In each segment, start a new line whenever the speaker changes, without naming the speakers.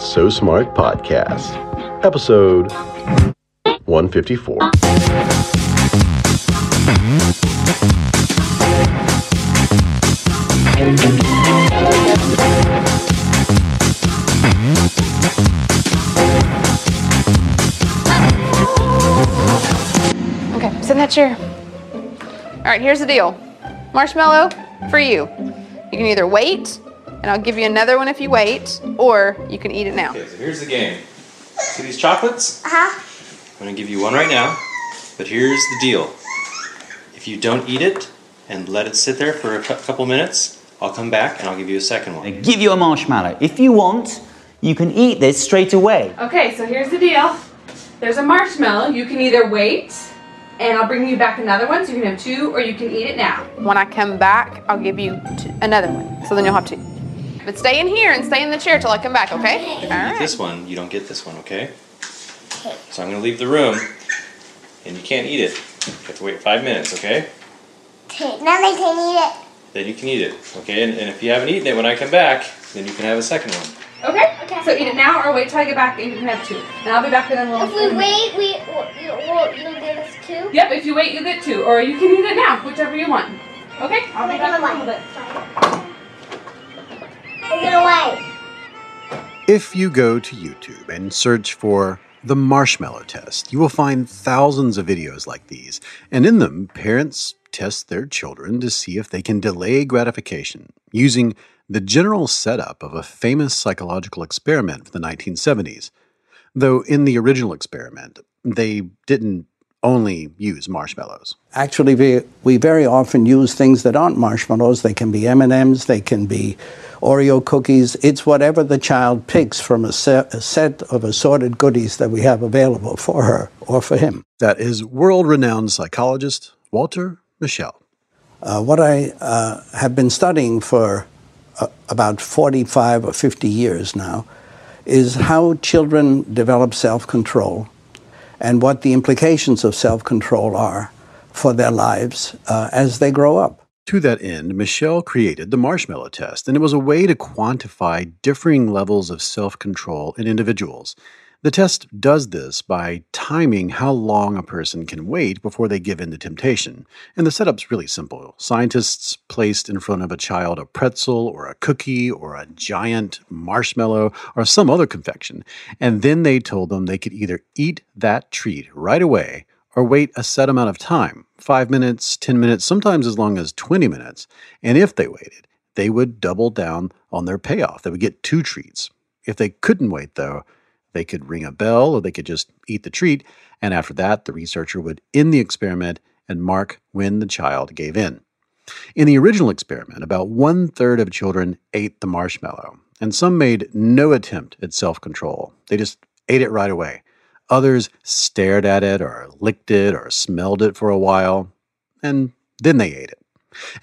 So Smart podcast, episode 154.
Okay, sit in that chair. All right, here's the deal. Marshmallow for you. You can either wait, and I'll give you another one if you wait, or you can eat it now.
Okay, so here's the game. See these chocolates? Uh-huh. I'm gonna give you one right now, but here's the deal. If you don't eat it and let it sit there for a couple minutes, I'll come back and I'll give you a second one.
I
one.
give you a marshmallow. If you want, you can eat this straight away.
Okay, so here's the deal. There's a marshmallow. You can either wait, and I'll bring you back another one, so you can have two, or you can eat it now. When I come back, I'll give you t- another one, so then you'll have two. But stay in here and stay in the chair till I come back, okay? All
If you eat this one, you don't get this one, okay? So I'm gonna leave the room, and you can't eat it. You have to wait five minutes, okay?
Okay, now I can eat it.
Then you can eat it, okay? And, and if you haven't eaten it when I come back, then you can have a second one.
Okay. Okay. So eat it now, or wait till I get back, and you can have two. And I'll be back in a little.
If we wait, we will will you give us two?
Yep. If you wait, you get two, or you can eat it now, whichever you want. Okay. I'll be back in a little bit.
We're.
If you go to YouTube and search for the marshmallow test, you will find thousands of videos like these. And in them, parents test their children to see if they can delay gratification using the general setup of a famous psychological experiment from the 1970s. Though in the original experiment, they didn't only use marshmallows.
Actually, we, we very often use things that aren't marshmallows. They can be M&Ms, they can be Oreo cookies. It's whatever the child picks from a set, a set of assorted goodies that we have available for her or for him.
That is world renowned psychologist Walter Mischel.
Uh, what I uh, have been studying for uh, about 45 or 50 years now is how children develop self control and what the implications of self control are for their lives uh, as they grow up.
To that end, Mischel created the marshmallow test, and it was a way to quantify differing levels of self control in individuals. The test does this by timing how long a person can wait before they give in to temptation. And the setup's really simple. Scientists placed in front of a child a pretzel or a cookie or a giant marshmallow or some other confection, and then they told them they could either eat that treat right away or wait a set amount of time 5 minutes, 10 minutes, sometimes as long as 20 minutes. And if they waited, they would double down on their payoff. They would get two treats. If they couldn't wait, though, they could ring a bell or they could just eat the treat. And after that, the researcher would end the experiment and mark when the child gave in. In the original experiment, about one third of children ate the marshmallow, and some made no attempt at self control. They just ate it right away. Others stared at it or licked it or smelled it for a while, and then they ate it.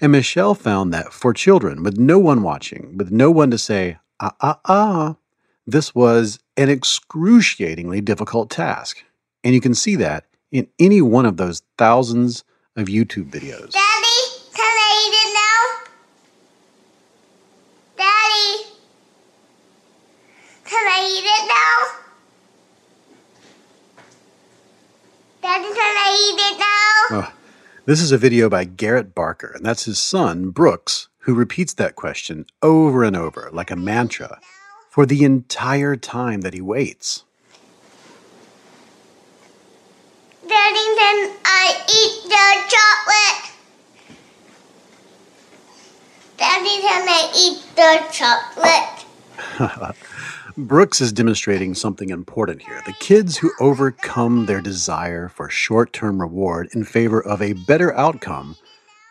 And Mischel found that for children with no one watching, with no one to say, ah, ah, ah, this was an excruciatingly difficult task. And you can see that in any one of those thousands of YouTube videos.
Daddy, can I eat it now? Daddy, can I eat it now? Daddy, can I eat it now?
Oh, this is a video by Garrett Barker, and that's his son, Brooks, who repeats that question over and over like a mantra for the entire time that he waits.
Daddy, can I eat the chocolate? Daddy, can I eat the chocolate?
Brooks is demonstrating something important here. The kids who overcome their desire for short term reward in favor of a better outcome,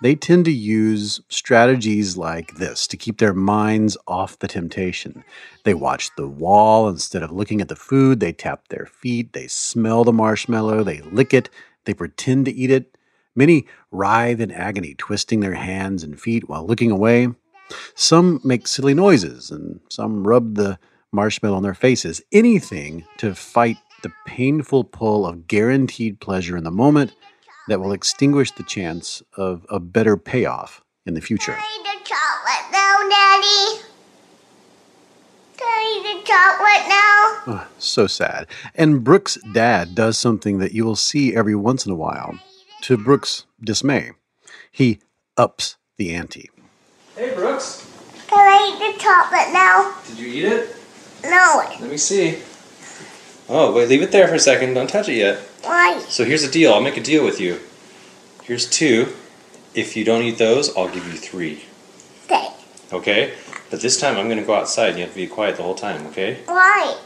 they tend to use strategies like this to keep their minds off the temptation. They watch the wall instead of looking at the food, they tap their feet, they smell the marshmallow, they lick it, they pretend to eat it. Many writhe in agony, twisting their hands and feet while looking away. Some make silly noises, and some rub the marshmallow on their faces. Anything to fight the painful pull of guaranteed pleasure in the moment that will extinguish the chance of a better payoff in the future.
Can I eat the chocolate now, Daddy? Can I eat the chocolate now?
Ugh, so sad. And Brooks' dad does something that you will see every once in a while. To Brooks' dismay, he ups the ante.
Hey, Brooks.
Can I eat the chocolate now?
Did you eat it?
No.
Let me see. Oh, wait, leave it there for a second. Don't touch it yet.
Why?
So here's a deal. I'll make a deal with you. Here's two. If you don't eat those, I'll give you three.
Okay.
Okay? But this time I'm going to go outside and you have to be quiet the whole time, okay?
Why?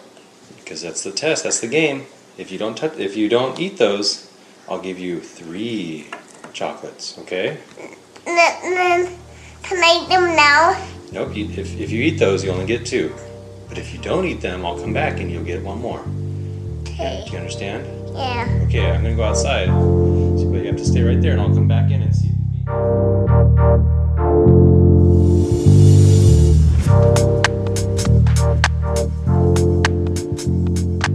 Because that's the test. That's the game. If you don't touch, if you don't eat those, I'll give you three chocolates, okay?
N- n- can I eat them now?
Nope. You, if, if you eat those, you only get two. But if you don't eat them, I'll come back and you'll get one more.
Okay.
Do you understand?
Yeah.
Okay, I'm gonna go outside. But you have to stay right there, and I'll come back in and see. If you eat.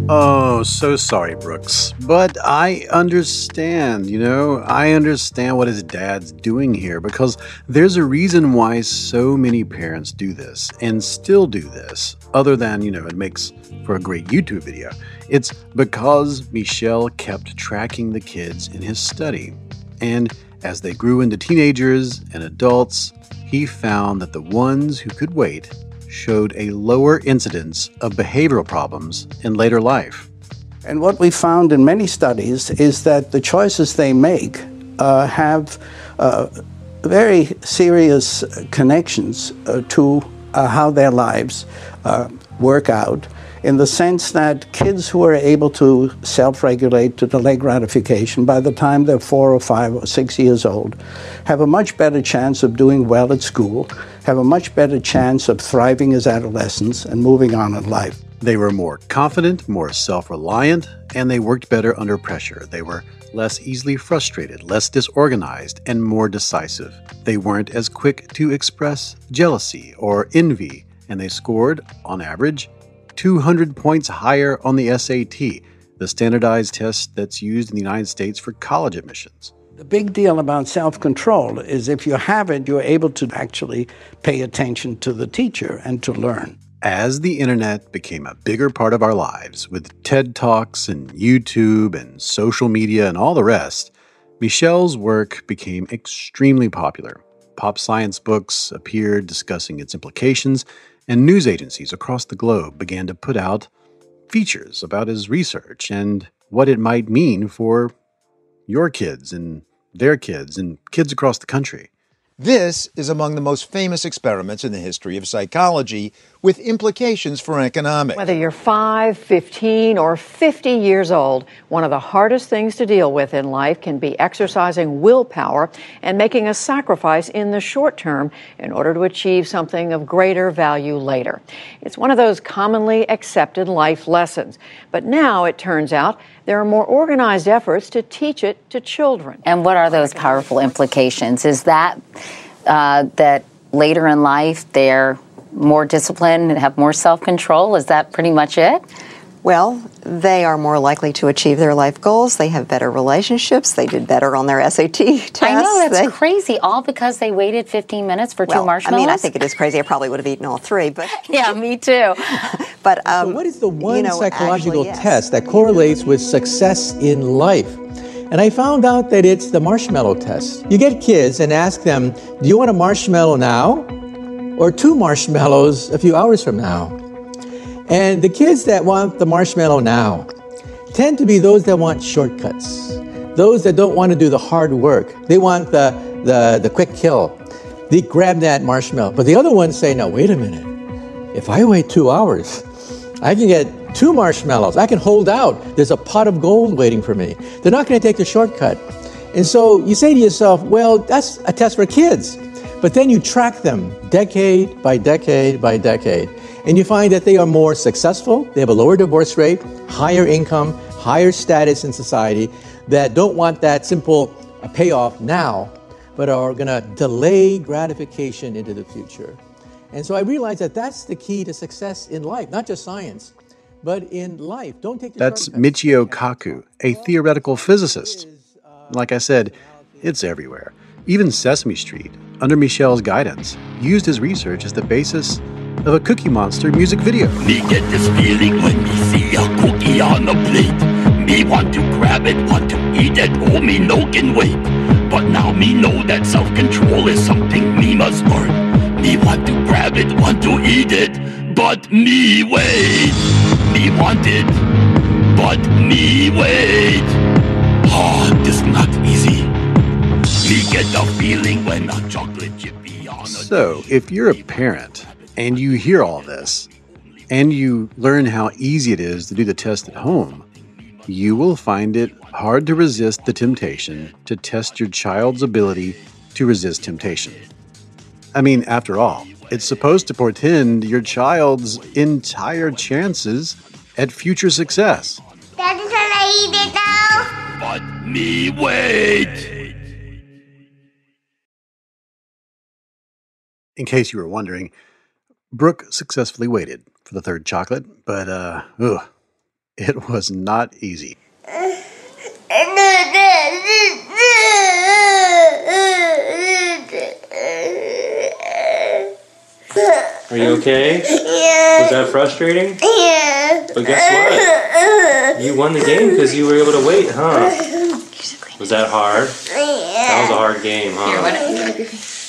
Oh, so sorry, Brooks. But I understand, you know, I understand what his dad's doing here because there's a reason why so many parents do this and still do this, other than, you know, it makes for a great YouTube video. It's because Mischel kept tracking the kids in his study. And as they grew into teenagers and adults, he found that the ones who could wait showed a lower incidence of behavioral problems in later life.
And what we found in many studies is that the choices they make uh, have uh, very serious connections uh, to uh, how their lives uh, work out. In the sense that kids who are able to self regulate to delay gratification by the time they're four or five or six years old have a much better chance of doing well at school, have a much better chance of thriving as adolescents and moving on in life.
They were more confident, more self reliant, and they worked better under pressure. They were less easily frustrated, less disorganized, and more decisive. They weren't as quick to express jealousy or envy, and they scored, on average, 200 points higher on the SAT, the standardized test that's used in the United States for college admissions.
The big deal about self control is if you have it, you're able to actually pay attention to the teacher and to learn.
As the internet became a bigger part of our lives, with TED Talks and YouTube and social media and all the rest, Mischel's work became extremely popular. Pop science books appeared discussing its implications, and news agencies across the globe began to put out features about his research and what it might mean for your kids and their kids and kids across the country.
This is among the most famous experiments in the history of psychology with implications for economics.
Whether you're 5, 15, or 50 years old, one of the hardest things to deal with in life can be exercising willpower and making a sacrifice in the short term in order to achieve something of greater value later. It's one of those commonly accepted life lessons. But now it turns out there are more organized efforts to teach it to children.
And what are those powerful implications? Is that uh, that later in life they're more disciplined and have more self control? Is that pretty much it?
Well, they are more likely to achieve their life goals. They have better relationships. They did better on their SAT tests.
I know that's
They-
crazy. All because they waited 15 minutes for
well,
two marshmallows.
I mean, I think it is crazy. I probably would have eaten all three, but
yeah, me too.
but um,
what is the one
you know,
psychological
actually, yes.
test that correlates with success in life? And I found out that it's the marshmallow test. You get kids and ask them, Do you want a marshmallow now? Or two marshmallows a few hours from now? And the kids that want the marshmallow now tend to be those that want shortcuts, those that don't want to do the hard work. They want the, the, the quick kill. They grab that marshmallow. But the other ones say, No, wait a minute. If I wait two hours, I can get two marshmallows. I can hold out. There's a pot of gold waiting for me. They're not going to take the shortcut. And so you say to yourself, well, that's a test for kids. But then you track them decade by decade by decade. And you find that they are more successful, they have a lower divorce rate, higher income, higher status in society, that don't want that simple uh, payoff now, but are going to delay gratification into the future. And so I realized that that's the key to success in life, not just science, but in life. Don't take
That's Michio Kaku, a theoretical physicist. Like I said, it's everywhere. Even Sesame Street, under Mischel's guidance, used his research as the basis of a Cookie Monster music video.
Me get this feeling when me see a cookie on the plate. Me want to grab it, want to eat it, oh me no can wait. But now me know that self-control is something me must learn. Me want to grab it, want to eat it, but me wait. Me want it, but me wait. Ah, oh, this not easy. Me get the feeling when a chocolate chip be on a
So, if you're a parent and you hear all this, and you learn how easy it is to do the test at home, you will find it hard to resist the temptation to test your child's ability to resist temptation. I mean, after all, it's supposed to portend your child's entire chances at future success.
Daddy, can I eat it now?
But me wait.
In case you were wondering, Brooks successfully waited for the third chocolate, but uh, ugh, it was not easy.
Are you okay?
Yeah.
Was that frustrating?
Yeah.
But guess what? You won the game because you were able to wait, huh? Was that hard? That was a hard game, huh?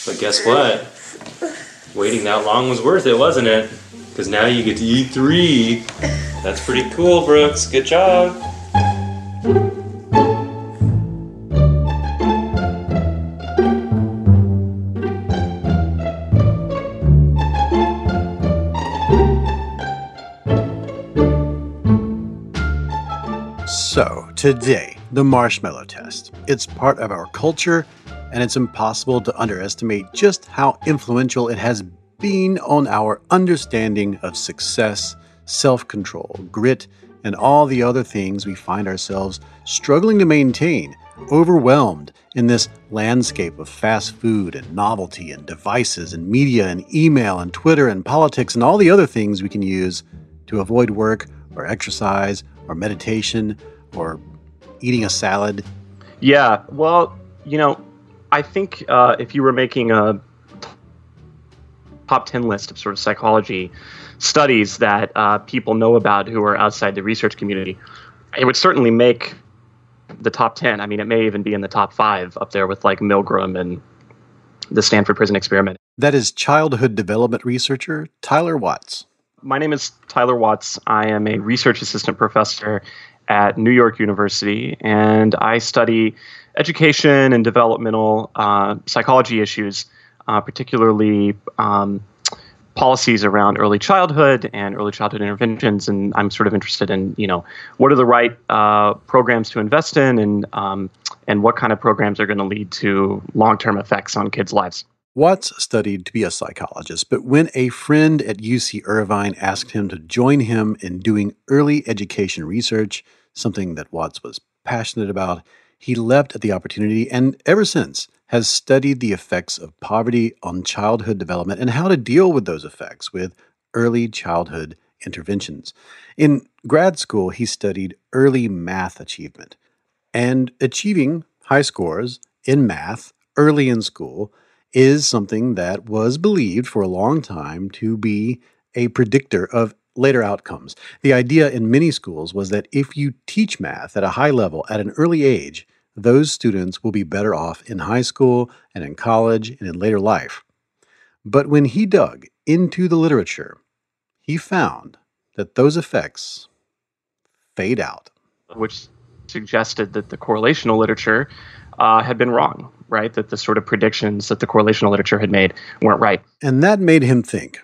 But guess what? Waiting that long was worth it, wasn't it? Because now you get to eat three. That's pretty cool, Brooks. Good job.
So, today, the marshmallow test. It's part of our culture, and it's impossible to underestimate just how influential it has been on our understanding of success, self control, grit, and all the other things we find ourselves struggling to maintain, overwhelmed in this landscape of fast food and novelty and devices and media and email and Twitter and politics and all the other things we can use to avoid work or exercise or meditation or eating a salad.
Yeah, well, you know, I think uh, if you were making a top 10 list of sort of psychology studies that uh, people know about who are outside the research community, it would certainly make the top 10. I mean, it may even be in the top five up there with like Milgram and the Stanford Prison Experiment.
That is childhood development researcher Tyler Watts.
My name is Tyler Watts. I am a research assistant professor at New York University, and I study education and developmental uh, psychology issues, uh, particularly um, policies around early childhood and early childhood interventions. And I'm sort of interested in, you know, what are the right uh, programs to invest in, and um, and what kind of programs are going to lead to long-term effects on kids' lives.
Watts studied to be a psychologist, but when a friend at UC Irvine asked him to join him in doing early education research, something that Watts was passionate about, he leapt at the opportunity and ever since has studied the effects of poverty on childhood development and how to deal with those effects with early childhood interventions. In grad school, he studied early math achievement. And achieving high scores in math early in school is something that was believed for a long time to be a predictor of later outcomes. The idea in many schools was that if you teach math at a high level at an early age, those students will be better off in high school and in college and in later life. But when he dug into the literature, he found that those effects fade out.
Which suggested that the correlational literature uh, had been wrong, right? That the sort of predictions that the correlational literature had made weren't right.
And that made him think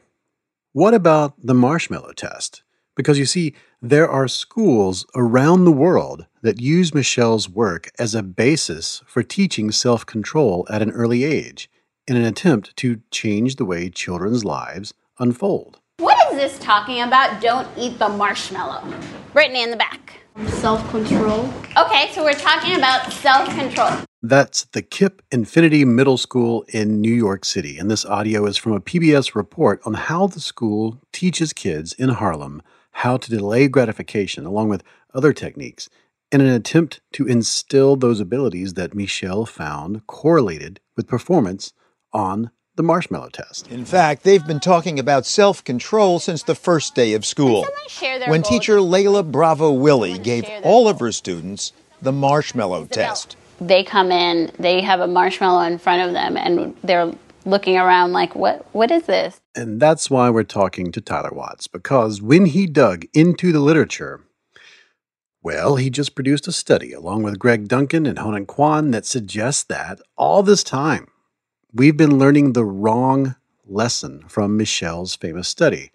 what about the marshmallow test?
Because you see, there are schools around the world that use Mischel's work as a basis for teaching self control at an early age in an attempt to change the way children's lives unfold.
What is this talking about? Don't eat the marshmallow. Brittany in the back.
Self control.
Okay, so we're talking about self control.
That's the KIPP Infinity Middle School in New York City, and this audio is from a PBS report on how the school teaches kids in Harlem how to delay gratification along with other techniques in an attempt to instill those abilities that Mischel found correlated with performance on the marshmallow test.
In fact, they've been talking about self control since the first day of school. When
goals?
teacher Layla Bravo Willie gave all of her students the marshmallow test.
They come in, they have a marshmallow in front of them, and they're looking around like, what, what is this?
And that's why we're talking to Tyler Watts, because when he dug into the literature, well, he just produced a study along with Greg Duncan and Haonan Quan that suggests that all this time we've been learning the wrong lesson from Mischel's famous study.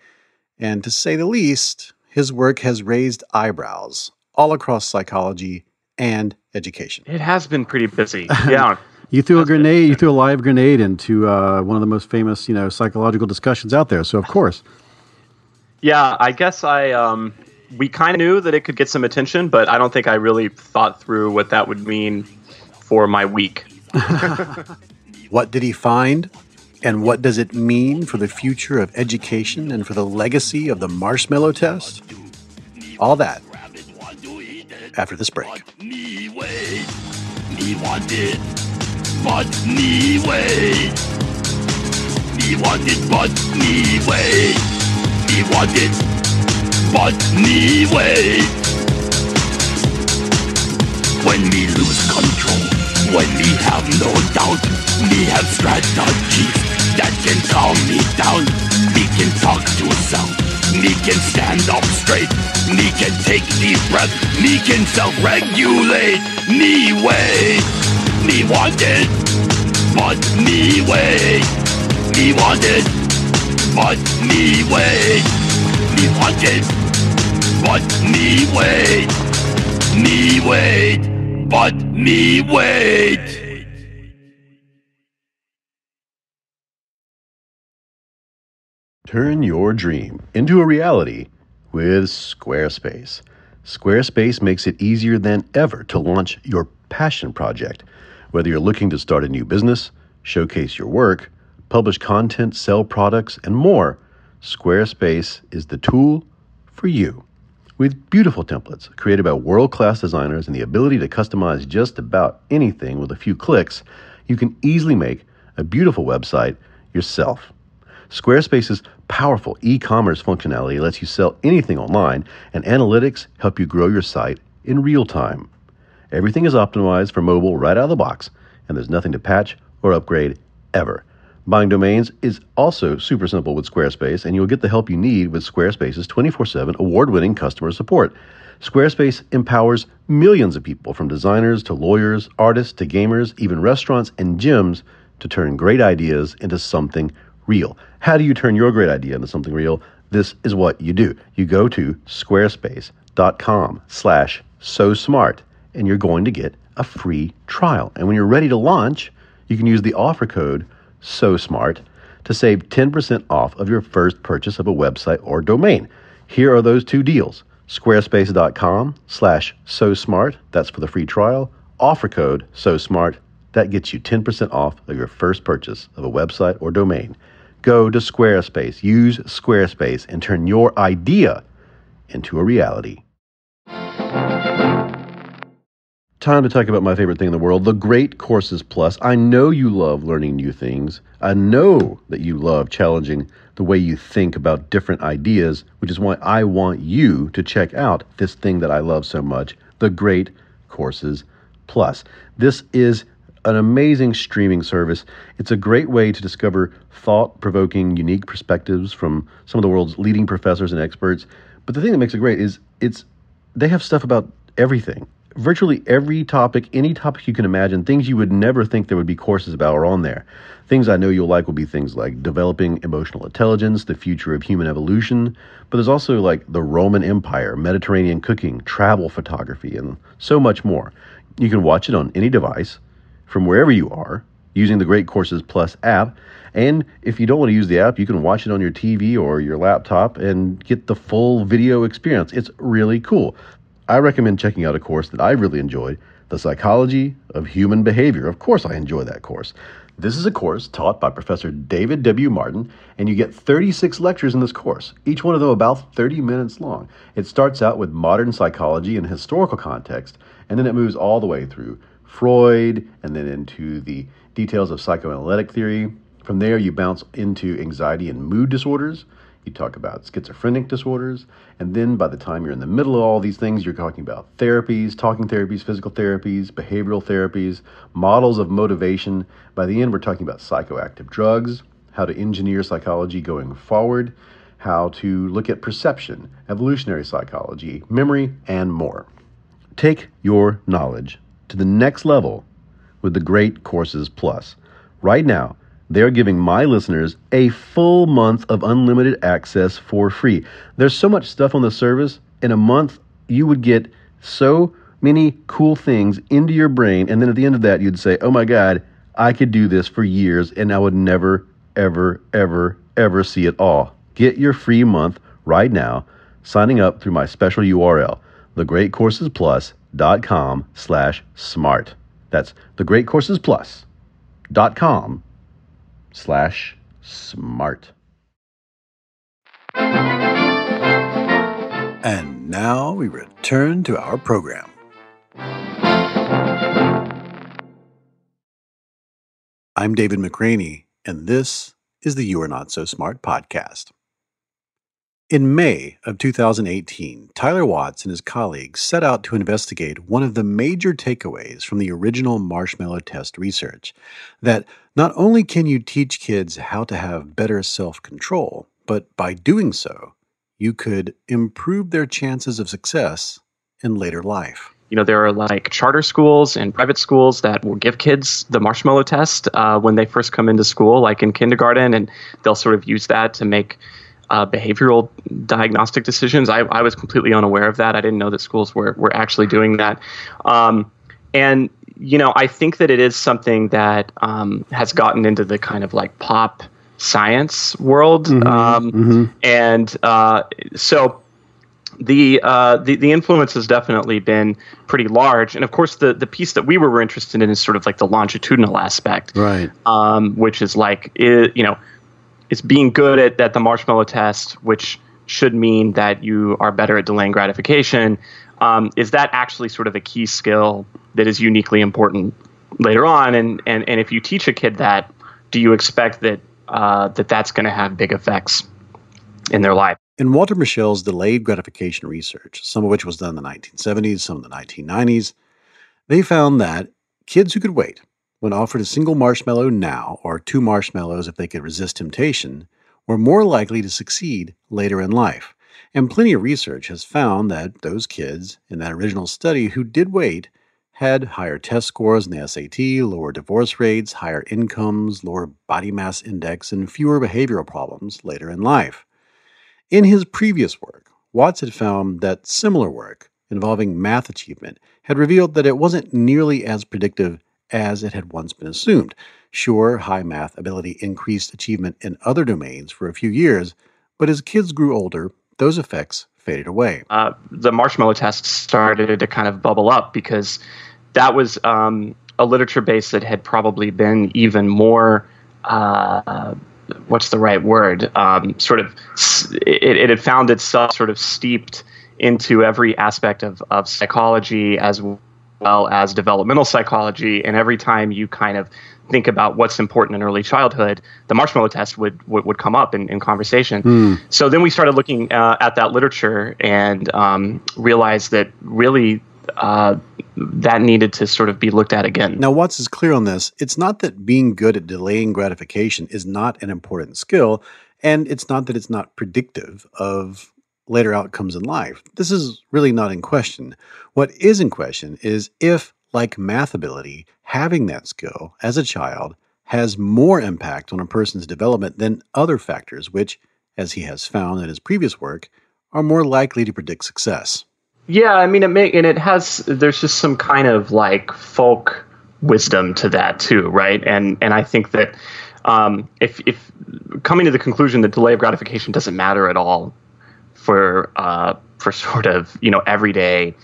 And to say the least, his work has raised eyebrows all across psychology and education.
It has been pretty busy. Yeah.
You threw a grenade. You threw a live grenade into uh, one of the most famous, you know, psychological discussions out there. So of course,
Yeah, I guess I um we kind of knew that it could get some attention, but I don't think I really thought through what that would mean for my week.
what did he find, and what does it mean for the future of education and for the legacy of the marshmallow test? All that after this break.
But me wait. Me want it, but me wait. When me lose control, when me have no doubt, me have strategies that can calm me down. Me can talk to self, me can stand up straight, me can take deep breath, me can self-regulate. Me wait, me want it, but me wait. Me want it, but me wait. Me want it, but me wait. Me wait, but me wait.
Turn your dream into a reality with Squarespace. Squarespace makes it easier than ever to launch your passion project. Whether you're looking to start a new business, showcase your work, publish content, sell products, and more, Squarespace is the tool for you. With beautiful templates created by world class designers and the ability to customize just about anything with a few clicks, you can easily make a beautiful website yourself. Squarespace's powerful e commerce functionality lets you sell anything online, and analytics help you grow your site in real time. Everything is optimized for mobile right out of the box, and there's nothing to patch or upgrade ever. Buying domains is also super simple with Squarespace, and you'll get the help you need with Squarespace's 24 7 award winning customer support. Squarespace empowers millions of people, from designers to lawyers, artists to gamers, even restaurants and gyms, to turn great ideas into something real. How do you turn your great idea into something real? This is what you do. You go to squarespace.com slash so smart and you're going to get a free trial. And when you're ready to launch, you can use the offer code so smart to save 10% off of your first purchase of a website or domain. Here are those two deals. Squarespace.com slash so smart. That's for the free trial. Offer code so smart. That gets you 10% off of your first purchase of a website or domain. Go to Squarespace, use Squarespace, and turn your idea into a reality. Time to talk about my favorite thing in the world, the Great Courses Plus. I know you love learning new things. I know that you love challenging the way you think about different ideas, which is why I want you to check out this thing that I love so much, the Great Courses Plus. This is an amazing streaming service. It's a great way to discover thought provoking, unique perspectives from some of the world's leading professors and experts. But the thing that makes it great is it's they have stuff about everything
virtually every topic, any topic you can imagine, things you would never think there would be courses about are on there. Things I know you'll like will be things like developing emotional intelligence, the future of human evolution, but there's also like the Roman Empire, Mediterranean cooking, travel photography, and so much more. You can watch it on any device from wherever you are using the Great Courses Plus app. And if you don't want to use the app, you can watch it on your TV or your laptop and get the full video experience. It's really cool. I recommend checking out a course that I really enjoyed The Psychology of Human Behavior. Of course, I enjoy that course. This is a course taught by Professor David W. Martin, and you get 36 lectures in this course, each one of them about 30 minutes long. It starts out with modern psychology and historical context, and then it moves all the way through Freud, and then into the details of psychoanalytic theory. From there, you bounce into anxiety and mood disorders. You talk about schizophrenic disorders. And then by the time you're in the middle of all these things, you're talking about therapies, talking therapies, physical therapies, behavioral therapies, models of motivation. By the end, we're talking about psychoactive drugs, how to engineer psychology going forward, how to look at perception, evolutionary psychology, memory, and more. Take your knowledge to the next level with the Great Courses Plus. Right now, they're giving my listeners a full month of unlimited access for free. There's so much stuff on the service. In a month, you would get so many cool things into your brain. And then at the end of that, you'd say, oh my God, I could do this for years and I would never, ever, ever, ever see it all. Get your free month right now, signing up through my special URL, thegreatcoursesplus.com slash smart. That's thegreatcoursesplus.com slash smart. And now we return to our program. I'm David McRaney, and this is the You Are Not So Smart podcast. In May of 2018, Tyler Watts and his colleagues set out to investigate one of the major takeaways from the original marshmallow test research that not only can you teach kids how to have better self control, but by doing so, you could improve their chances of success in later life.
You know, there are like charter schools and private schools that will give kids the marshmallow test uh, when they first come into school, like in kindergarten, and they'll sort of use that to make uh, behavioral diagnostic decisions. I, I, was completely unaware of that. I didn't know that schools were, were actually doing that. Um, and, you know, I think that it is something that um, has gotten into the kind of like pop science world. Mm-hmm, um, mm-hmm. And uh, so the, uh, the the influence has definitely been pretty large, and of course the the piece that we were interested in is sort of like the longitudinal aspect,
right?
Um, which is like it, you know it's being good at, at the marshmallow test, which should mean that you are better at delaying gratification. Um, is that actually sort of a key skill that is uniquely important later on? And and and if you teach a kid that, do you expect that uh, that that's going to have big effects in their life?
In Walter Mischel's delayed gratification research, some of which was done in the 1970s, some in the 1990s, they found that kids who could wait when offered a single marshmallow now, or two marshmallows if they could resist temptation, were more likely to succeed later in life. And plenty of research has found that those kids in that original study who did wait had higher test scores in the SAT, lower divorce rates, higher incomes, lower body mass index, and fewer behavioral problems later in life. In his previous work, Watts had found that similar work involving math achievement had revealed that it wasn't nearly as predictive as it had once been assumed. Sure, high math ability increased achievement in other domains for a few years, but as kids grew older, those effects faded away.
Uh, the marshmallow test started to kind of bubble up because that was um, a literature base that had probably been even more. Uh, what's the right word? Um, sort of, it, it had found itself sort of steeped into every aspect of, of psychology as well as developmental psychology. And every time you kind of think about what's important in early childhood, the marshmallow test would would, would come up in, in conversation. Mm. So then we started looking uh, at that literature and um, realized that really uh, that needed to sort of be looked at again.
Now, Watts is clear on this. It's not that being good at delaying gratification is not an important skill, and it's not that it's not predictive of later outcomes in life. This is really not in question. What is in question is if, like math ability, having that skill as a child has more impact on a person's development than other factors, which, as he has found in his previous work, are more likely to predict success.
Yeah, I mean, it may, and it has. There's just some kind of like folk wisdom to that too, right? And and I think that um, if if coming to the conclusion that delay of gratification doesn't matter at all for uh, for sort of you know everyday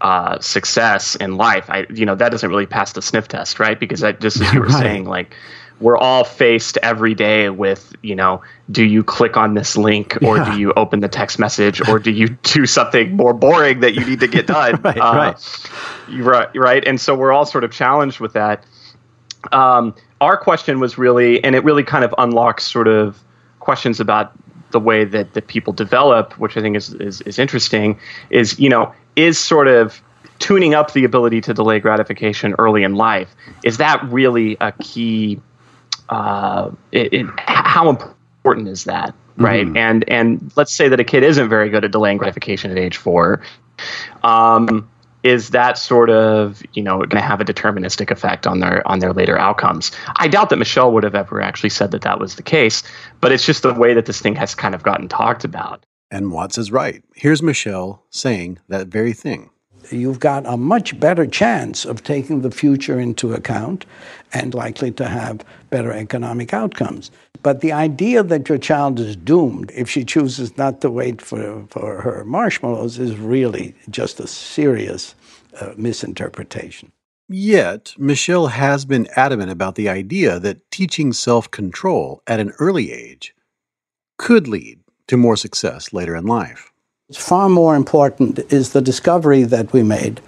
uh, success in life, I you know that doesn't really pass the sniff test, right? Because that, just as you were right. saying, like we're all faced every day with you know do you click on this link or yeah. do you open the text message or do you do something more boring that you need to get done
right, uh, right.
right right and so we're all sort of challenged with that um, our question was really and it really kind of unlocks sort of questions about the way that, that people develop which i think is, is, is interesting is you know is sort of tuning up the ability to delay gratification early in life is that really a key uh, it, it, how important is that, right? Mm-hmm. And and let's say that a kid isn't very good at delaying gratification at age four. Um, is that sort of you know going to have a deterministic effect on their on their later outcomes? I doubt that Mischel would have ever actually said that that was the case, but it's just the way that this thing has kind of gotten talked about.
And Watts is right. Here's Mischel saying that very thing
you've got a much better chance of taking the future into account and likely to have better economic outcomes. But the idea that your child is doomed if she chooses not to wait for, for her marshmallows is really just a serious uh, misinterpretation.
Yet, Mischel has been adamant about the idea that teaching self control at an early age could lead to more success later in life.
Far more important is the discovery that we made,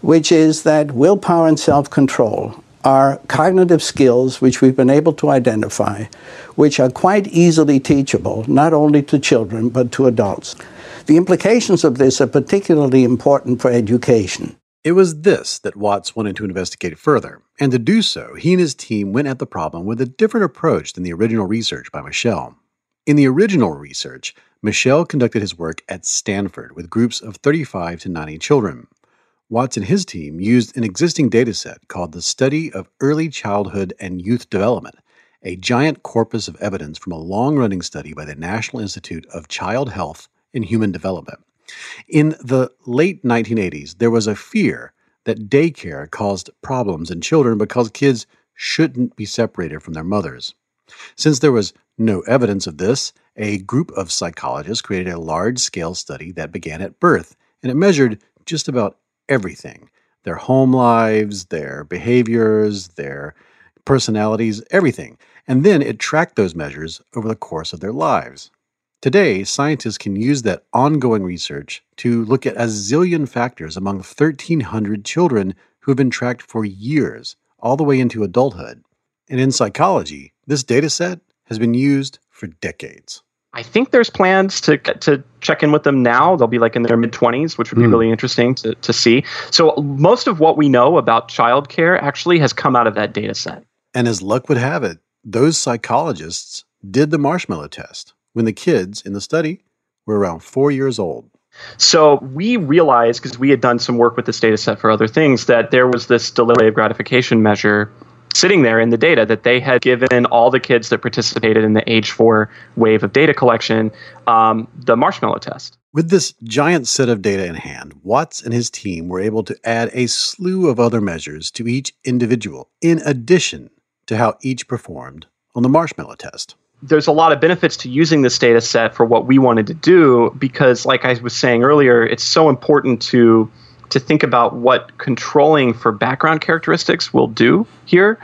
which is that willpower and self control are cognitive skills which we've been able to identify, which are quite easily teachable, not only to children, but to adults. The implications of this are particularly important for education.
It was this that Watts wanted to investigate further, and to do so, he and his team went at the problem with a different approach than the original research by Mischel. In the original research, Mischel conducted his work at Stanford with groups of 35 to 90 children. Watts and his team used an existing dataset called the Study of Early Childhood and Youth Development, a giant corpus of evidence from a long running study by the National Institute of Child Health and Human Development. In the late 1980s, there was a fear that daycare caused problems in children because kids shouldn't be separated from their mothers. Since there was no evidence of this, a group of psychologists created a large scale study that began at birth, and it measured just about everything their home lives, their behaviors, their personalities, everything. And then it tracked those measures over the course of their lives. Today, scientists can use that ongoing research to look at a zillion factors among 1,300 children who have been tracked for years, all the way into adulthood. And in psychology, this data set has been used for decades.
I think there's plans to to check in with them now. They'll be like in their mid 20s, which would be mm. really interesting to, to see. So most of what we know about childcare actually has come out of that data set.
And as luck would have it, those psychologists did the marshmallow test when the kids in the study were around four years old.
So we realized, because we had done some work with this data set for other things, that there was this delay of gratification measure sitting there in the data that they had given all the kids that participated in the age four wave of data collection um, the marshmallow test.
With this giant set of data in hand, Watts and his team were able to add a slew of other measures to each individual, in addition to how each performed on the marshmallow test.
There's a lot of benefits to using this data set for what we wanted to do because, like I was saying earlier, it's so important to to think about what controlling for background characteristics will do here.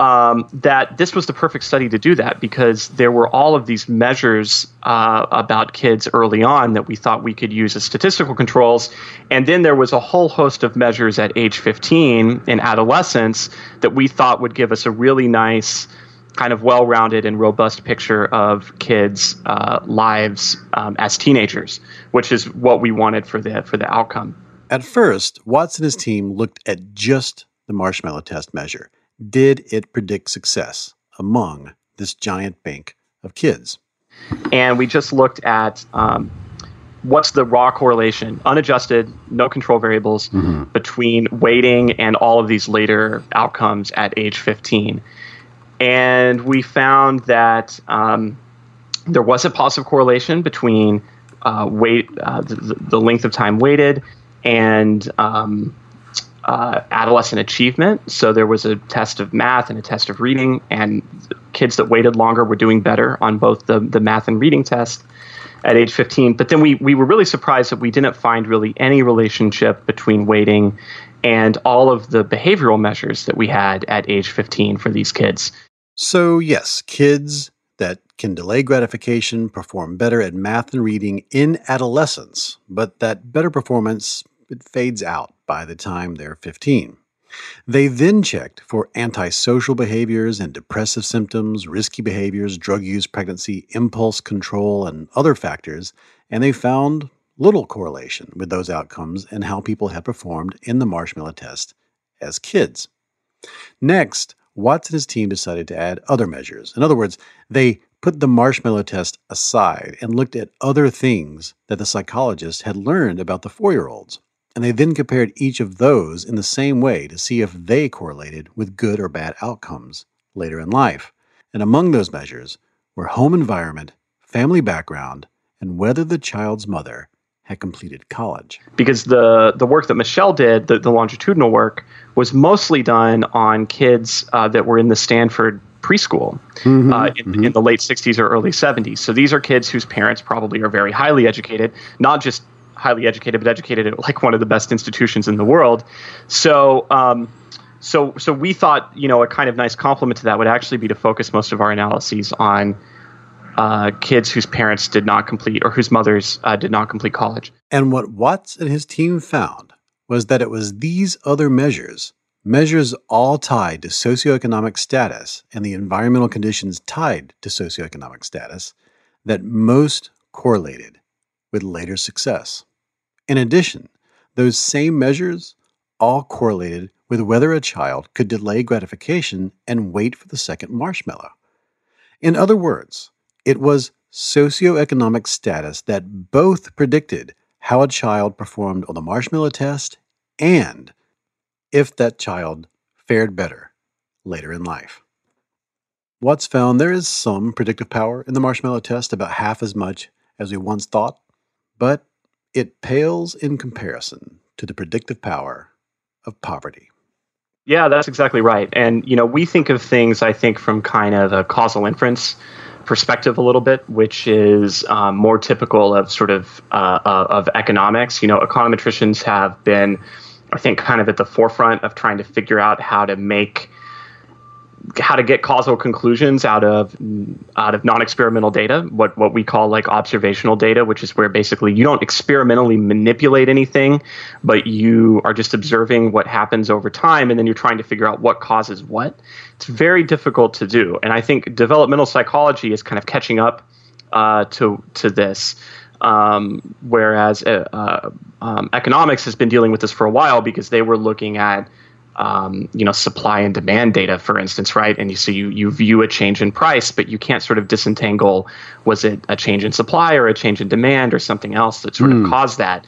Um, that this was the perfect study to do that because there were all of these measures uh, about kids early on that we thought we could use as statistical controls. And then there was a whole host of measures at age 15 in adolescence that we thought would give us a really nice, kind of well rounded and robust picture of kids' uh, lives um, as teenagers, which is what we wanted for the, for the outcome.
At first, Watts and his team looked at just the marshmallow test measure. Did it predict success among this giant bank of kids?
And we just looked at um, what's the raw correlation, unadjusted, no control variables, mm-hmm. between waiting and all of these later outcomes at age 15. And we found that um, there was a positive correlation between uh, weight, uh, the, the, length of time weighted, and um, uh, adolescent achievement. So there was a test of math and a test of reading, and kids that waited longer were doing better on both the, the math and reading test at age 15. But then we, we were really surprised that we didn't find really any relationship between waiting and all of the behavioral measures that we had at age 15 for these kids.
So, yes, kids that can delay gratification perform better at math and reading in adolescence, but that better performance it fades out by the time they're 15. They then checked for antisocial behaviors and depressive symptoms, risky behaviors, drug use, pregnancy, impulse control, and other factors, and they found little correlation with those outcomes and how people had performed in the marshmallow test as kids. Next, Watts and his team decided to add other measures. In other words, they put the marshmallow test aside and looked at other things that the psychologists had learned about the four year olds and they then compared each of those in the same way to see if they correlated with good or bad outcomes later in life. And among those measures were home environment, family background, and whether the child's mother had completed college.
Because the, the work that Mischel did, the, the longitudinal work, was mostly done on kids uh, that were in the Stanford preschool mm-hmm, uh, in, mm-hmm. in, the late 60s or early 70s. So these are kids whose parents probably are very highly educated, not just highly educated, but educated at like one of the best institutions in the world. So, um, so, so we thought, you know, a kind of nice complement to that would actually be to focus most of our analyses on uh, kids whose parents did not complete or whose mothers uh, did not complete college.
And what Watts and his team found was that it was these other measures, measures all tied to socioeconomic status and the environmental conditions tied to socioeconomic status, that most correlated with later success. In addition, those same measures all correlated with whether a child could delay gratification and wait for the second marshmallow. In other words, it was socioeconomic status that both predicted how a child performed on the marshmallow test and if that child fared better later in life. Watts found there is some predictive power in the marshmallow test, about half as much as we once thought, but it pales in comparison to the predictive power of poverty.
Yeah, that's exactly right. And, you know, we think of things, I think, from kind of a causal inference perspective a little bit, which is um, more typical of sort of uh, uh, of economics. You know, econometricians have been, I think, kind of at the forefront of trying to figure out how to make how to get causal conclusions out of out of non-experimental data what what we call like observational data which is where basically you don't experimentally manipulate anything but you are just observing what happens over time and then you're trying to figure out what causes what. It's very difficult to do and i think developmental psychology is kind of catching up uh, to to this. Um, whereas uh, uh, um, economics has been dealing with this for a while because they were looking at um, you know supply and demand data, for instance, right? And you so you you view a change in price, but you can't sort of disentangle was it a change in supply or a change in demand or something else that sort mm. of hmm. caused that.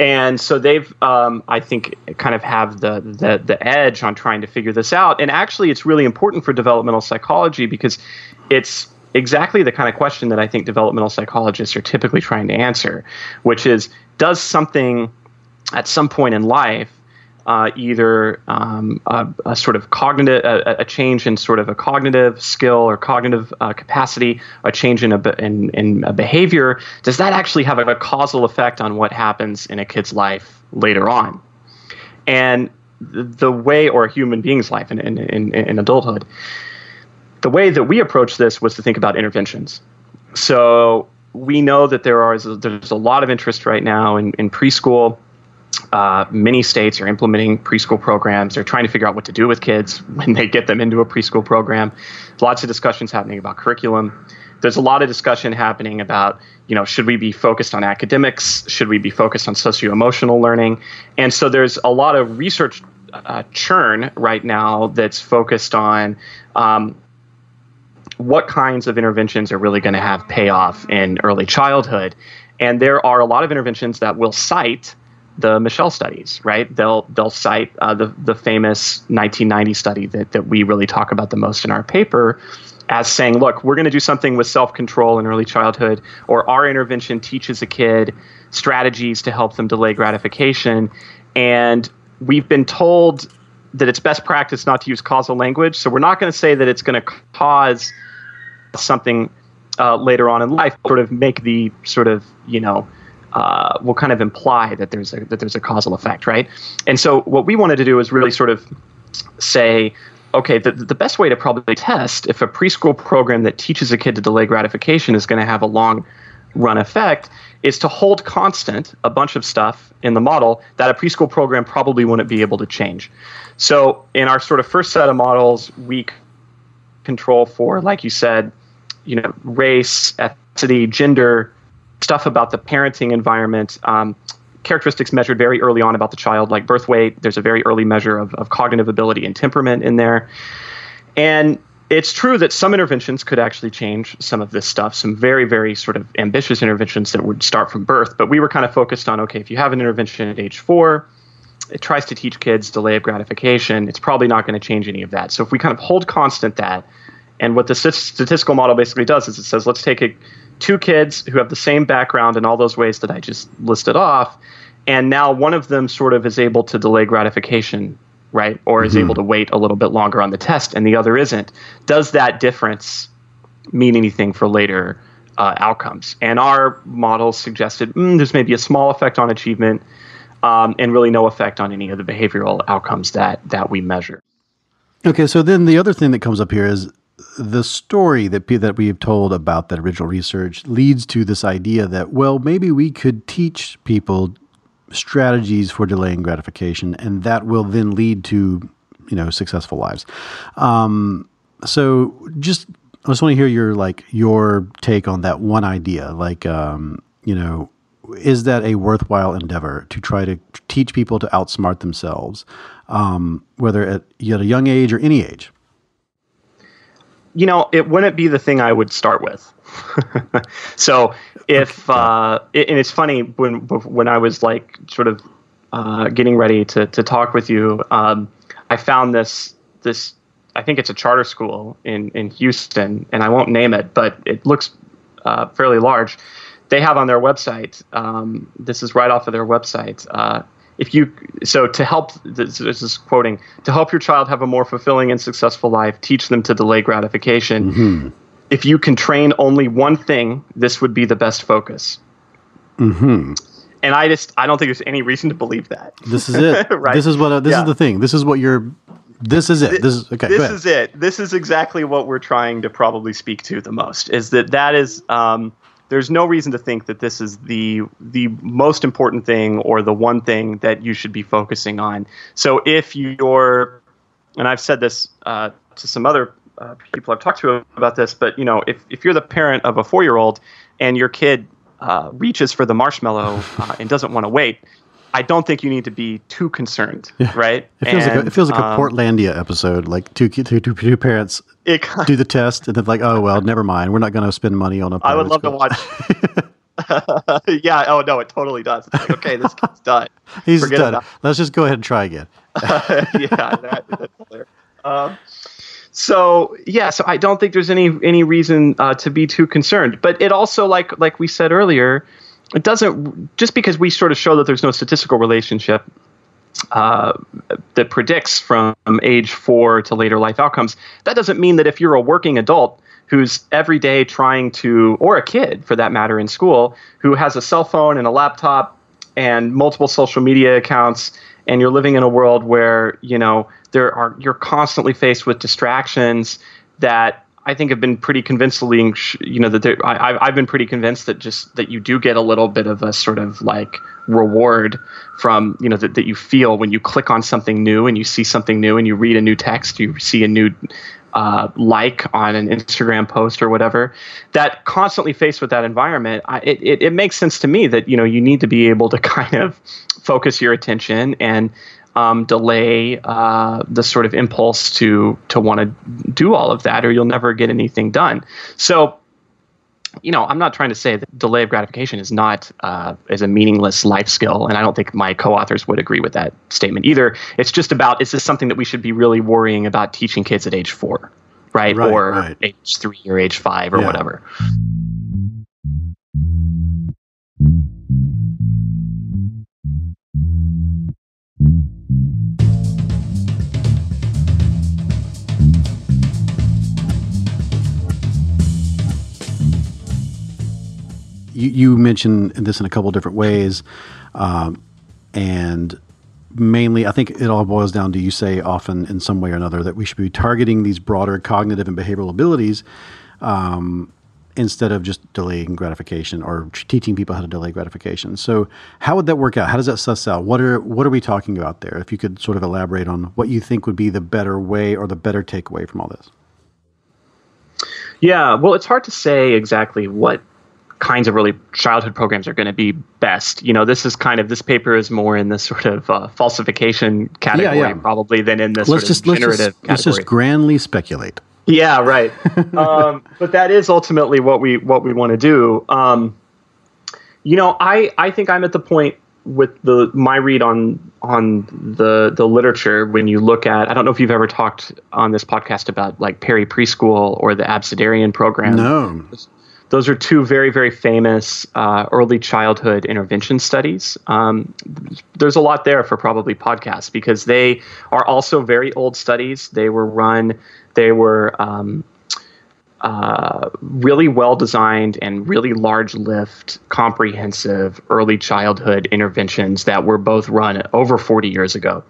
And so they've, um, I think, kind of have the, the the edge on trying to figure this out. And actually, it's really important for developmental psychology because it's exactly the kind of question that I think developmental psychologists are typically trying to answer, which is, does something at some point in life uh, either um, a, a, sort of cognitive, a, a, change in sort of a cognitive skill or cognitive uh, capacity, a change in a, in, in a behavior, does that actually have a, a, causal effect on what happens in a kid's life later on? And the way, or a human being's life in, in, in, in adulthood, the way that we approached this was to think about interventions. So we know that there are there's a lot of interest right now in, in preschool uh, many states are implementing preschool programs. They're trying to figure out what to do with kids when they get them into a preschool program. Lots of discussions happening about curriculum. There's a lot of discussion happening about, you know, should we be focused on academics? Should we be focused on socio emotional learning? And so there's a lot of research uh, churn right now that's focused on um, what kinds of interventions are really going to have payoff in early childhood And there are a lot of interventions that will cite the Mischel studies, right? They'll they'll cite uh, the the famous 1990 study that that we really talk about the most in our paper, as saying, look, we're going to do something with self control in early childhood, or our intervention teaches a kid strategies to help them delay gratification, and we've been told that it's best practice not to use causal language. So we're not going to say that it's going to cause something uh, later on in life, sort of make the sort of you know uh, will kind of imply that there's a that there's a causal effect, right? And so what we wanted to do is really sort of say, okay, the, the best way to probably test if a preschool program that teaches a kid to delay gratification is going to have a long run effect is to hold constant a bunch of stuff in the model that a preschool program probably wouldn't be able to change. So in our sort of first set of models, we control for, like you said, you know, race, ethnicity, gender, stuff about the parenting environment, um, characteristics measured very early on about the child, like birth weight. There's a very early measure of, of cognitive ability and temperament in there. And it's true that some interventions could actually change some of this stuff, some very, very sort of ambitious interventions that would start from birth. But we were kind of focused on okay, if you have an intervention at age four, it tries to teach kids delay of gratification, it's probably not going to change any of that. So if we kind of hold constant that, and what the statistical model basically does is it says, let's take a two kids who have the same background in all those ways that I just listed off, and now one of them sort of is able to delay gratification, right, or mm-hmm. is able to wait a little bit longer on the test, and the other isn't. Does that difference mean anything for later uh, outcomes? And our models suggested mm, there's maybe a small effect on achievement, um, and really no effect on any of the behavioral outcomes that that we measure.
Okay, so then the other thing that comes up here is the story that that we've told about that original research leads to this idea that well maybe we could teach people strategies for delaying gratification and that will then lead to you know successful lives. Um, so just i just want to hear your like your take on that one idea like um, you know is that a worthwhile endeavor to try to teach people to outsmart themselves um, whether at, at a young age or any age
you know, it wouldn't be the thing I would start with. so if uh, it, and it's funny when when I was like sort of uh, getting ready to to talk with you, um, I found this this I think it's a charter school in in Houston, and I won't name it, but it looks uh, fairly large. They have on their website. Um, this is right off of their website. If you so to help this, this, is quoting to help your child have a more fulfilling and successful life teach them to delay gratification mm-hmm. if you can train only one thing this would be the best focus
mm-hmm.
and i just i don't think there's any reason to believe that
this is it right? this is what uh, this yeah. is the thing this is what you're this is it. This is okay.
This is it. This is exactly what we're trying to probably speak to the most. Is that that is um, there's no reason to think that this is the the most important thing or the one thing that you should be focusing on. So if you're, and I've said this uh, to some other uh, people I've talked to about this, but you know, if if you're the parent of a four year old and your kid uh, reaches for the marshmallow uh, and doesn't want to wait, I don't think you need to be too concerned, yeah. right?
It feels and, like a, it feels like um, Portlandia episode, like two, two, two, two parents it, do the test and then like, oh well, never mind, we're not going to spend money on a.
I would love to watch. yeah. Oh no, it totally does. It's like, okay, this kid's done.
He's Forget done. Let's just go ahead and try again.
yeah, that, that's clear. Um, so yeah, so I don't think there's any any reason uh, to be too concerned. But it also, like like we said earlier, it doesn't just because we sort of show that there's no statistical relationship uh, that predicts from age four to later life outcomes. That doesn't mean that if you're a working adult who's every day trying to, or a kid for that matter in school, who has a cell phone and a laptop and multiple social media accounts, and you're living in a world where you know there are you're constantly faced with distractions that I think have been pretty convincingly, you know, that I, I've been pretty convinced that just that you do get a little bit of a sort of like reward from, you know, that, that you feel when you click on something new and you see something new and you read a new text, you see a new uh, like on an Instagram post or whatever. That constantly faced with that environment, I, it, it, it makes sense to me that, you know, you need to be able to kind of focus your attention and um, delay uh, the sort of impulse to to want to do all of that, or you'll never get anything done. So you know, I'm not trying to say that delay of gratification is not uh, is a meaningless life skill, and I don't think my co-authors would agree with that statement either. It's just about is this something that we should be really worrying about teaching kids at age four, right,
Right,
or
right.
age three or age five or
Yeah.
whatever.
You, you mentioned this in a couple different ways, um, and mainly, I think it all boils down to you say often in some way or another that we should be targeting these broader cognitive and behavioral abilities um, instead of just delaying gratification or teaching people how to delay gratification. So, how would that work out? How does that suss out? What are what are we talking about there? If you could sort of elaborate on what you think would be the better way or the better takeaway from all this.
Yeah, well, it's hard to say exactly what kinds of early childhood programs are going to be best. You know, this is kind of this paper is more in the sort of uh, falsification category
yeah.
probably than in the
let's
sort of
just let's
generative
just, let's just grandly speculate.
Yeah, right. um, but that is ultimately what we what we want to do. Um, you know, I I think I'm at the point with the my read on on the the literature when you look at I don't know if you've ever talked on this podcast about like Perry Preschool or the Abecedarian program.
No.
Those are two very, very famous uh, early childhood intervention studies. Um, there's a lot there for probably podcasts because they are also very old studies. They were run, they were um, uh, really well designed and really large lift, comprehensive early childhood interventions that were both run over 40 years ago.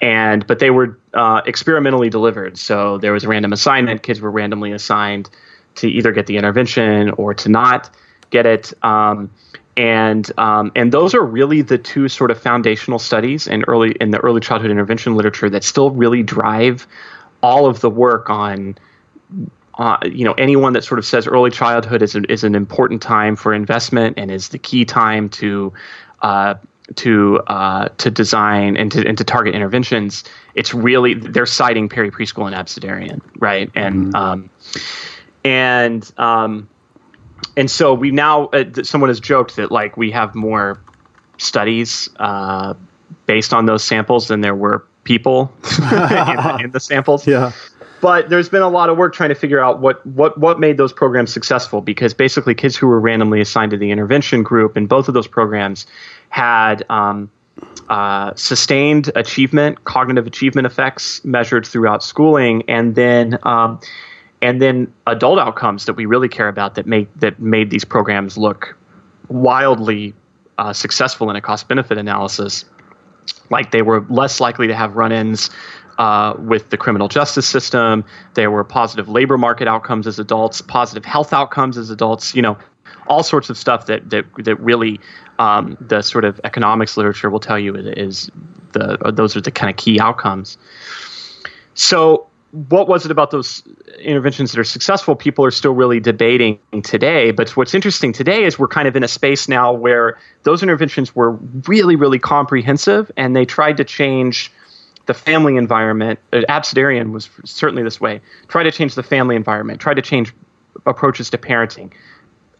And but they were uh, experimentally delivered. So there was a random assignment. Kids were randomly assigned to either get the intervention or to not get it. Um, and um, and those are really the two sort of foundational studies in early in the early childhood intervention literature that still really drive all of the work on uh, you know anyone that sort of says early childhood is, a, is an important time for investment and is the key time to uh, to uh, to design and to and to target interventions. It's really they're citing Perry Preschool and Abecedarian, right? And um, and um, and so we now uh, someone has joked that like we have more studies uh, based on those samples than there were people in, in the samples.
Yeah.
But there's been a lot of work trying to figure out what what what made those programs successful because basically kids who were randomly assigned to the intervention group in both of those programs had um, uh, sustained achievement, cognitive achievement effects measured throughout schooling, and then um, and then adult outcomes that we really care about that made that made these programs look wildly uh, successful in a cost benefit analysis. Like they were less likely to have run-ins uh, with the criminal justice system. There were positive labor market outcomes as adults, positive health outcomes as adults. You know, all sorts of stuff that that that really um, the sort of economics literature will tell you is the those are the kind of key outcomes. So what was it about those interventions that are successful? People are still really debating today. But what's interesting today is we're kind of in a space now where those interventions were really, really comprehensive and they tried to change the family environment. Uh, Abecedarian was certainly this way. Try to change the family environment, try to change approaches to parenting,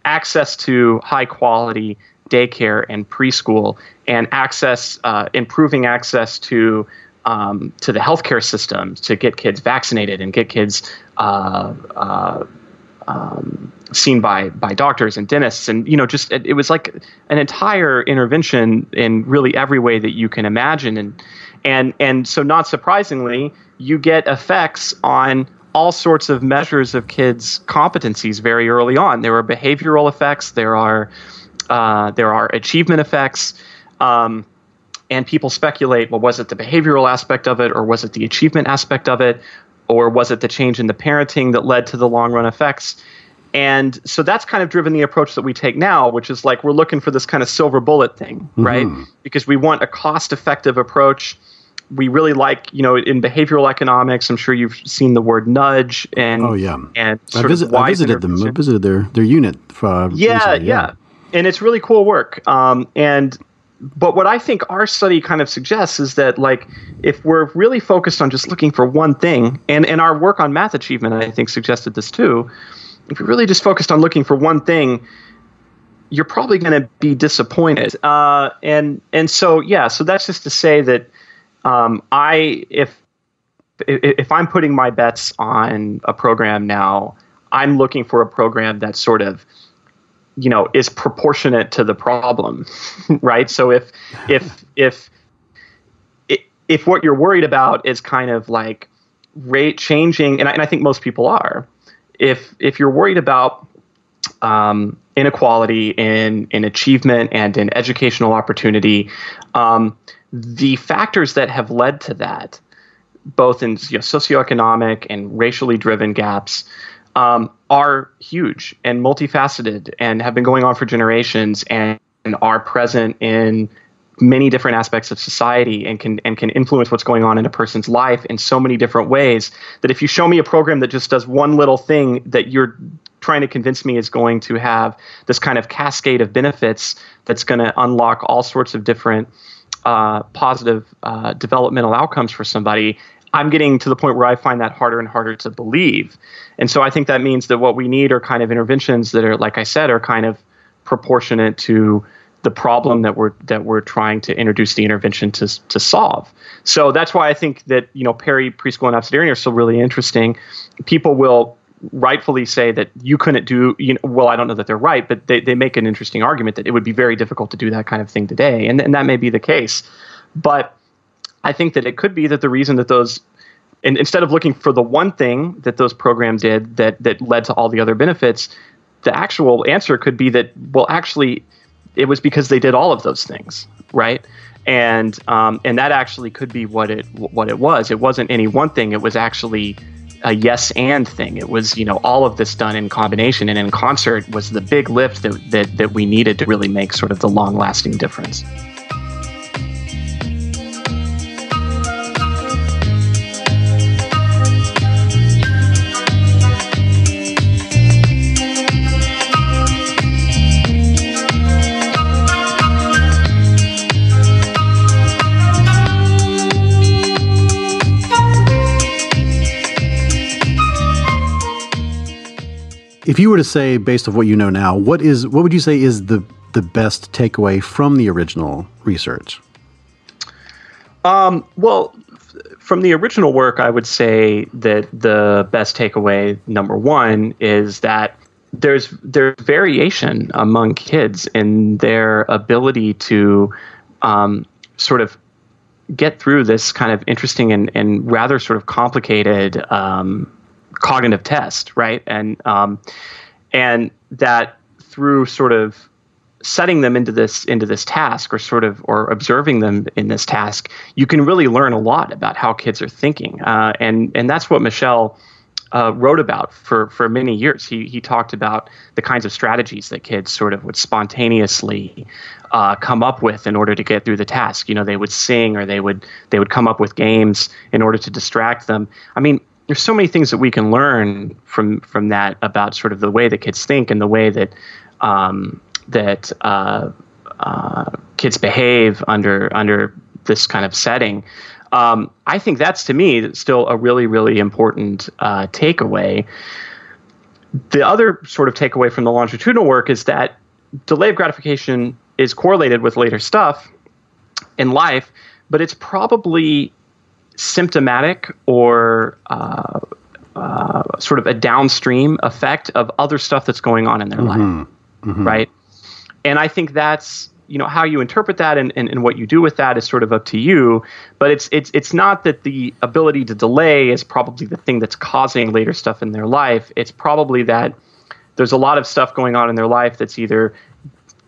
access to high quality daycare and preschool, and access, uh, improving access to um, to the healthcare system to get kids vaccinated and get kids uh, uh, um, seen by by doctors and dentists, and you know, just it, it was like an entire intervention in really every way that you can imagine, and and and so not surprisingly, you get effects on all sorts of measures of kids' competencies very early on. There are behavioral effects. There are uh, there are achievement effects. Um, and people speculate well was it the behavioral aspect of it or was it the achievement aspect of it or was it the change in the parenting that led to the long run effects and so that's kind of driven the approach that we take now which is like we're looking for this kind of silver bullet thing right
Mhm.
because we want a cost effective approach we really like you know in behavioral economics i'm sure you've seen the word nudge and
Oh yeah.
and
I, visit, I visited them. I visited their their unit. Uh,
yeah,
recently,
yeah, and it's really cool work. Um, and but what I think our study kind of suggests is that like if we're really focused on just looking for one thing, and and our work on math achievement, I think suggested this too, if you're really just focused on looking for one thing, you're probably going to be disappointed. Uh, and and so yeah, so that's just to say that um, I if if I'm putting my bets on a program now, I'm looking for a program that sort of you know is proportionate to the problem, right? So if if if if what you're worried about is kind of like rate changing, and I, and I think most people are, if if you're worried about um, inequality in in achievement and in educational opportunity, um, the factors that have led to that, both in you know, socioeconomic and racially driven gaps, um, are huge and multifaceted and have been going on for generations and, and are present in many different aspects of society and can and can influence what's going on in a person's life in so many different ways that if you show me a program that just does one little thing that you're trying to convince me is going to have this kind of cascade of benefits that's going to unlock all sorts of different uh, positive uh, developmental outcomes for somebody I'm getting to the point where I find that harder and harder to believe. And so I think that means that what we need are kind of interventions that are, like I said, are kind of proportionate to the problem that we're that we're trying to introduce the intervention to to solve. So that's why I think that you know Perry preschool and Abecedarian are still really interesting. People will rightfully say that you couldn't do you know well I don't know that they're right but they, they make an interesting argument that it would be very difficult to do that kind of thing today and, and that may be the case but I think that it could be that the reason that those and instead of looking for the one thing that those programs did that that led to all the other benefits the actual answer could be that well actually it was because they did all of those things, right? And um, and that actually could be what it what it was. It wasn't any one thing. It was actually a yes and thing. It was you know all of this done in combination and in concert was the big lift that that, that we needed to really make sort of the long lasting difference.
If you were to say, based on what you know now, what is what would you say is the the best takeaway from the original research?
Um, well, from the original work, I would say that the best takeaway, number one, is that there's there's variation among kids in their ability to um, sort of get through this kind of interesting and, and rather sort of complicated um, cognitive test, right? And um, and that through sort of setting them into this into this task or sort of or observing them in this task, you can really learn a lot about how kids are thinking. Uh, and and that's what Mischel uh, wrote about for for many years. He he talked about the kinds of strategies that kids sort of would spontaneously uh, come up with in order to get through the task. You know, they would sing or they would they would come up with games in order to distract them. I mean, there's so many things that we can learn from from that about sort of the way that kids think and the way that um, that uh, uh, kids behave under under this kind of setting. Um, I think that's to me still a really really important uh, takeaway. The other sort of takeaway from the longitudinal work is that delay of gratification is correlated with later stuff in life, but it's probably symptomatic or uh, uh, sort of a downstream effect of other stuff that's going on in their
Mm-hmm.
life, right? And I think that's you know how you interpret that and, and, and what you do with that is sort of up to you. But it's it's it's not that the ability to delay is probably the thing that's causing later stuff in their life. It's probably that there's a lot of stuff going on in their life that's either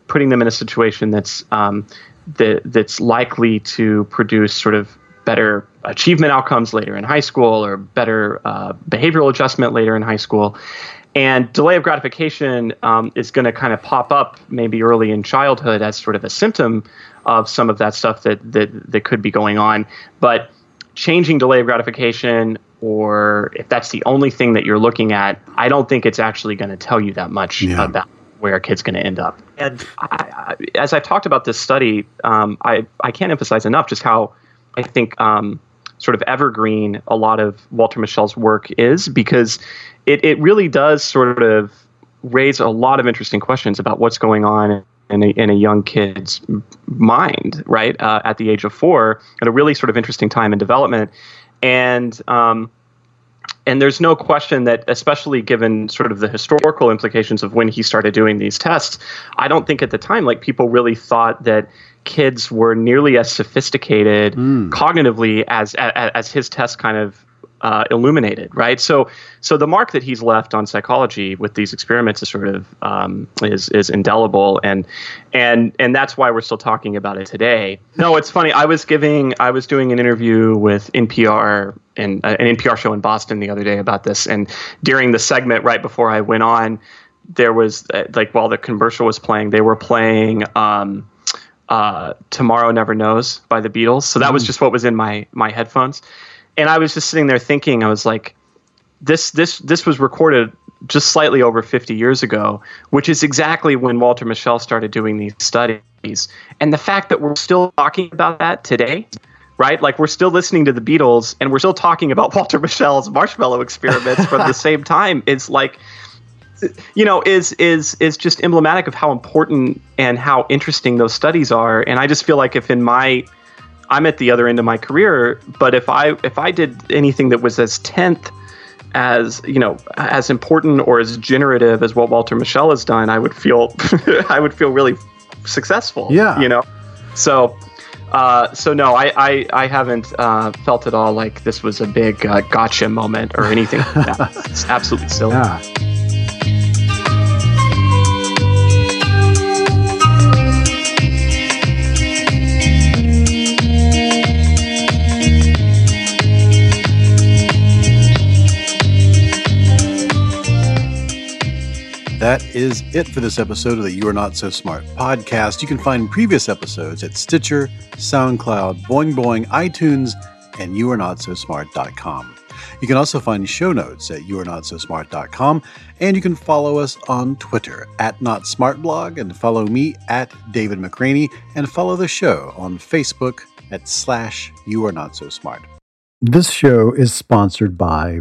putting them in a situation that's um, that that's likely to produce sort of better achievement outcomes later in high school or better uh, behavioral adjustment later in high school. And delay of gratification um, is going to kind of pop up maybe early in childhood as sort of a symptom of some of that stuff that, that, that could be going on. But changing delay of gratification, or if that's the only thing that you're looking at, I don't think it's actually going to tell you that much
Yeah.
about where a kid's going to end up. And I, I, as I've talked about this study, um, I, I can't emphasize enough just how I think um, sort of evergreen a lot of Walter Mischel's work is because it, it really does sort of raise a lot of interesting questions about what's going on in a, in a young kid's mind, right, uh, at the age of four, at a really sort of interesting time in development. And um, and there's no question that, especially given sort of the historical implications of when he started doing these tests, I don't think at the time like people really thought that kids were nearly as sophisticated mm. cognitively as, as, as his tests kind of uh, illuminated, right? So, so the mark that he's left on psychology with these experiments is sort of um, is is indelible, and and and that's why we're still talking about it today. No, it's funny. I was giving, I was doing an interview with NPR and uh, an NPR show in Boston the other day about this, and during the segment right before I went on, there was uh, like while the commercial was playing, they were playing. Um, uh, Tomorrow Never Knows by the Beatles. So that was mm. just what was in my my headphones and I was just sitting there thinking, I was like, this this this was recorded just slightly over 50 years ago, which is exactly when Walter Mischel started doing these studies. And the fact that we're still talking about that today, right? Like we're still listening to the Beatles and we're still talking about Walter Mischel's marshmallow experiments from the same time. It's like you know is is is just emblematic of how important and how interesting those studies are and i just feel like if in my I'm at the other end of my career. But if I if I did anything that was as tenth as you know as important or as generative as what Walter Mischel has done, I would feel I would feel really successful.
Yeah,
you know. So uh, so no, I I, I haven't uh, felt at all like this was a big uh, gotcha moment or anything like that. It's absolutely silly.
Yeah. That is it for this episode of the You Are Not So Smart podcast. You can find previous episodes at Stitcher, SoundCloud, Boing Boing, iTunes, and youarenotsosmart.com. You can also find show notes at youarenotsosmart.com, and you can follow us on Twitter at NotSmartBlog, and follow me at David McRaney, and follow the show on Facebook at slash You Are Not So Smart. This show is sponsored by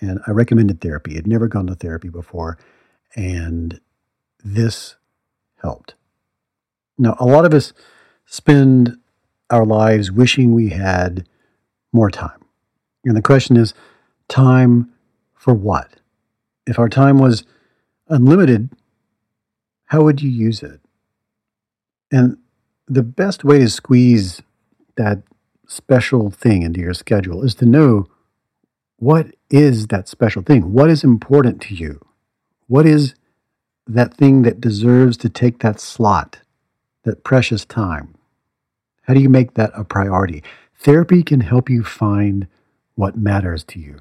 and I recommended therapy. I'd never gone to therapy before, and this helped. Now, a lot of us spend our lives wishing we had more time. And the question is time for what? If our time was unlimited, how would you use it? And the best way to squeeze that special thing into your schedule is to know what is that special thing? What is important to you? What is that thing that deserves to take that slot, that precious time? How do you make that a priority? Therapy can help you find what matters to you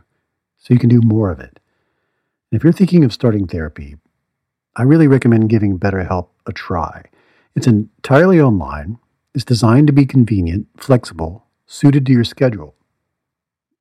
so you can do more of it. And if you're thinking of starting therapy, I really recommend giving BetterHelp a try. It's entirely online, it's designed to be convenient, flexible, suited to your schedule.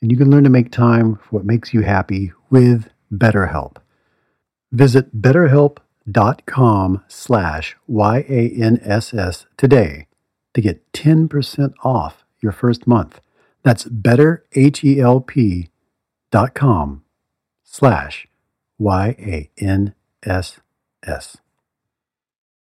And you can learn to make time for what makes you happy with BetterHelp. Visit betterhelp.com slash Y-A-N-S-S today to get 10% off your first month. That's betterhelp.com slash Y-A-N-S-S.